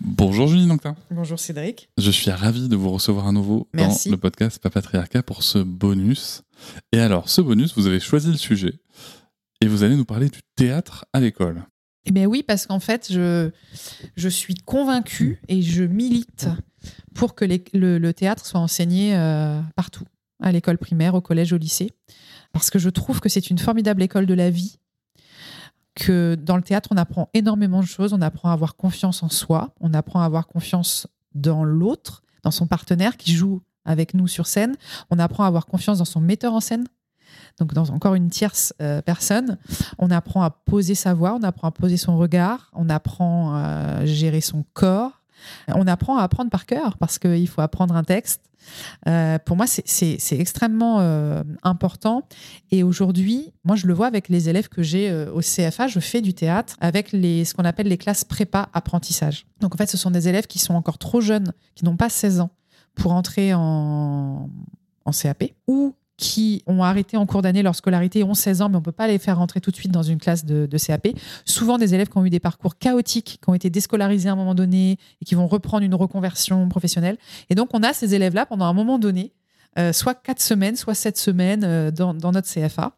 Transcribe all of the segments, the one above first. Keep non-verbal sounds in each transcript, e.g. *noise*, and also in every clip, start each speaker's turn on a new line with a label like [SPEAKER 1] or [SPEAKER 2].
[SPEAKER 1] Bonjour Julie Nanctin.
[SPEAKER 2] Bonjour Cédric.
[SPEAKER 1] Je suis ravi de vous recevoir à nouveau
[SPEAKER 2] Merci.
[SPEAKER 1] dans le podcast Papatriarcat pour ce bonus. Et alors, ce bonus, vous avez choisi le sujet et vous allez nous parler du théâtre à l'école.
[SPEAKER 2] Eh bien oui, parce qu'en fait, je, je suis convaincue et je milite pour que les- le, le théâtre soit enseigné euh, partout, à l'école primaire, au collège, au lycée, parce que je trouve que c'est une formidable école de la vie, que dans le théâtre, on apprend énormément de choses, on apprend à avoir confiance en soi, on apprend à avoir confiance dans l'autre, dans son partenaire qui joue avec nous sur scène, on apprend à avoir confiance dans son metteur en scène, donc dans encore une tierce euh, personne. On apprend à poser sa voix, on apprend à poser son regard, on apprend à gérer son corps, on apprend à apprendre par cœur parce qu'il faut apprendre un texte. Euh, pour moi, c'est- extrêmement euh, important. Et aujourd'hui, moi, je le vois avec les élèves que j'ai euh, au CFA, je fais du théâtre avec les, ce qu'on appelle les classes prépa apprentissage. Donc, en fait, ce sont des élèves qui sont encore trop jeunes, qui n'ont pas 16 ans pour entrer en, en CAP ou qui ont arrêté en cours d'année leur scolarité ont 16 ans, mais on ne peut pas les faire rentrer tout de suite dans une classe de, de CAP. Souvent des élèves qui ont eu des parcours chaotiques, qui ont été déscolarisés à un moment donné et qui vont reprendre une reconversion professionnelle. Et donc, on a ces élèves-là pendant un moment donné, euh, soit 4 semaines, soit 7 semaines euh, dans, notre CFA.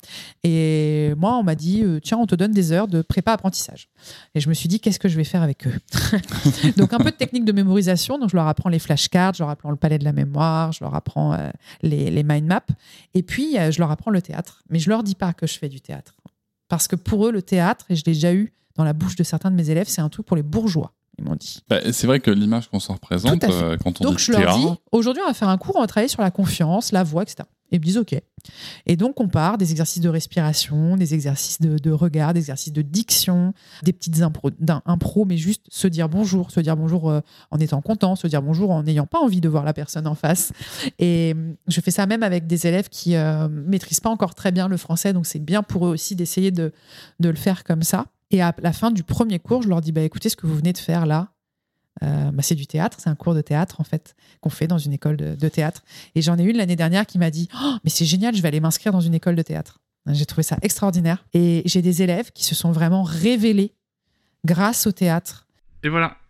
[SPEAKER 2] Et moi, on m'a dit, euh, tiens, on te donne des heures de prépa apprentissage. Et je me suis dit, qu'est-ce que je vais faire avec eux *laughs* Donc, un peu de technique de mémorisation. Donc, je leur apprends les flashcards, je leur apprends le palais de la mémoire, je leur apprends les, les mind maps. Et puis, je leur apprends le théâtre. Mais je leur dis pas que je fais du théâtre. Parce que pour eux, le théâtre, et je l'ai déjà eu dans la bouche de certains de mes élèves, c'est un truc pour les bourgeois, ils m'ont dit.
[SPEAKER 1] Bah, c'est vrai que l'image qu'on s'en représente euh, quand on
[SPEAKER 2] Donc
[SPEAKER 1] dit
[SPEAKER 2] je leur dis, aujourd'hui, on va faire un cours, on va travailler sur la confiance, la voix, etc. Et ils me disent OK. Et donc, on part des exercices de respiration, des exercices de, de regard, des exercices de diction, des petites impro, d'un impro, mais juste se dire bonjour, se dire bonjour euh, en étant content, se dire bonjour en n'ayant pas envie de voir la personne en face. Et euh, je fais ça même avec des élèves qui euh, maîtrisent pas encore très bien le français, donc c'est bien pour eux aussi d'essayer de, de le faire comme ça. Et à la fin du premier cours, je leur dis bah, écoutez, ce que vous venez de faire là, euh, bah, c'est du théâtre, c'est un cours de théâtre en fait qu'on fait dans une école de, théâtre. Et j'en ai une l'année dernière qui m'a dit Oh, mais c'est génial, je vais aller m'inscrire dans une école de théâtre. J'ai trouvé ça extraordinaire. Et j'ai des élèves qui se sont vraiment révélés grâce au théâtre.
[SPEAKER 1] Et voilà,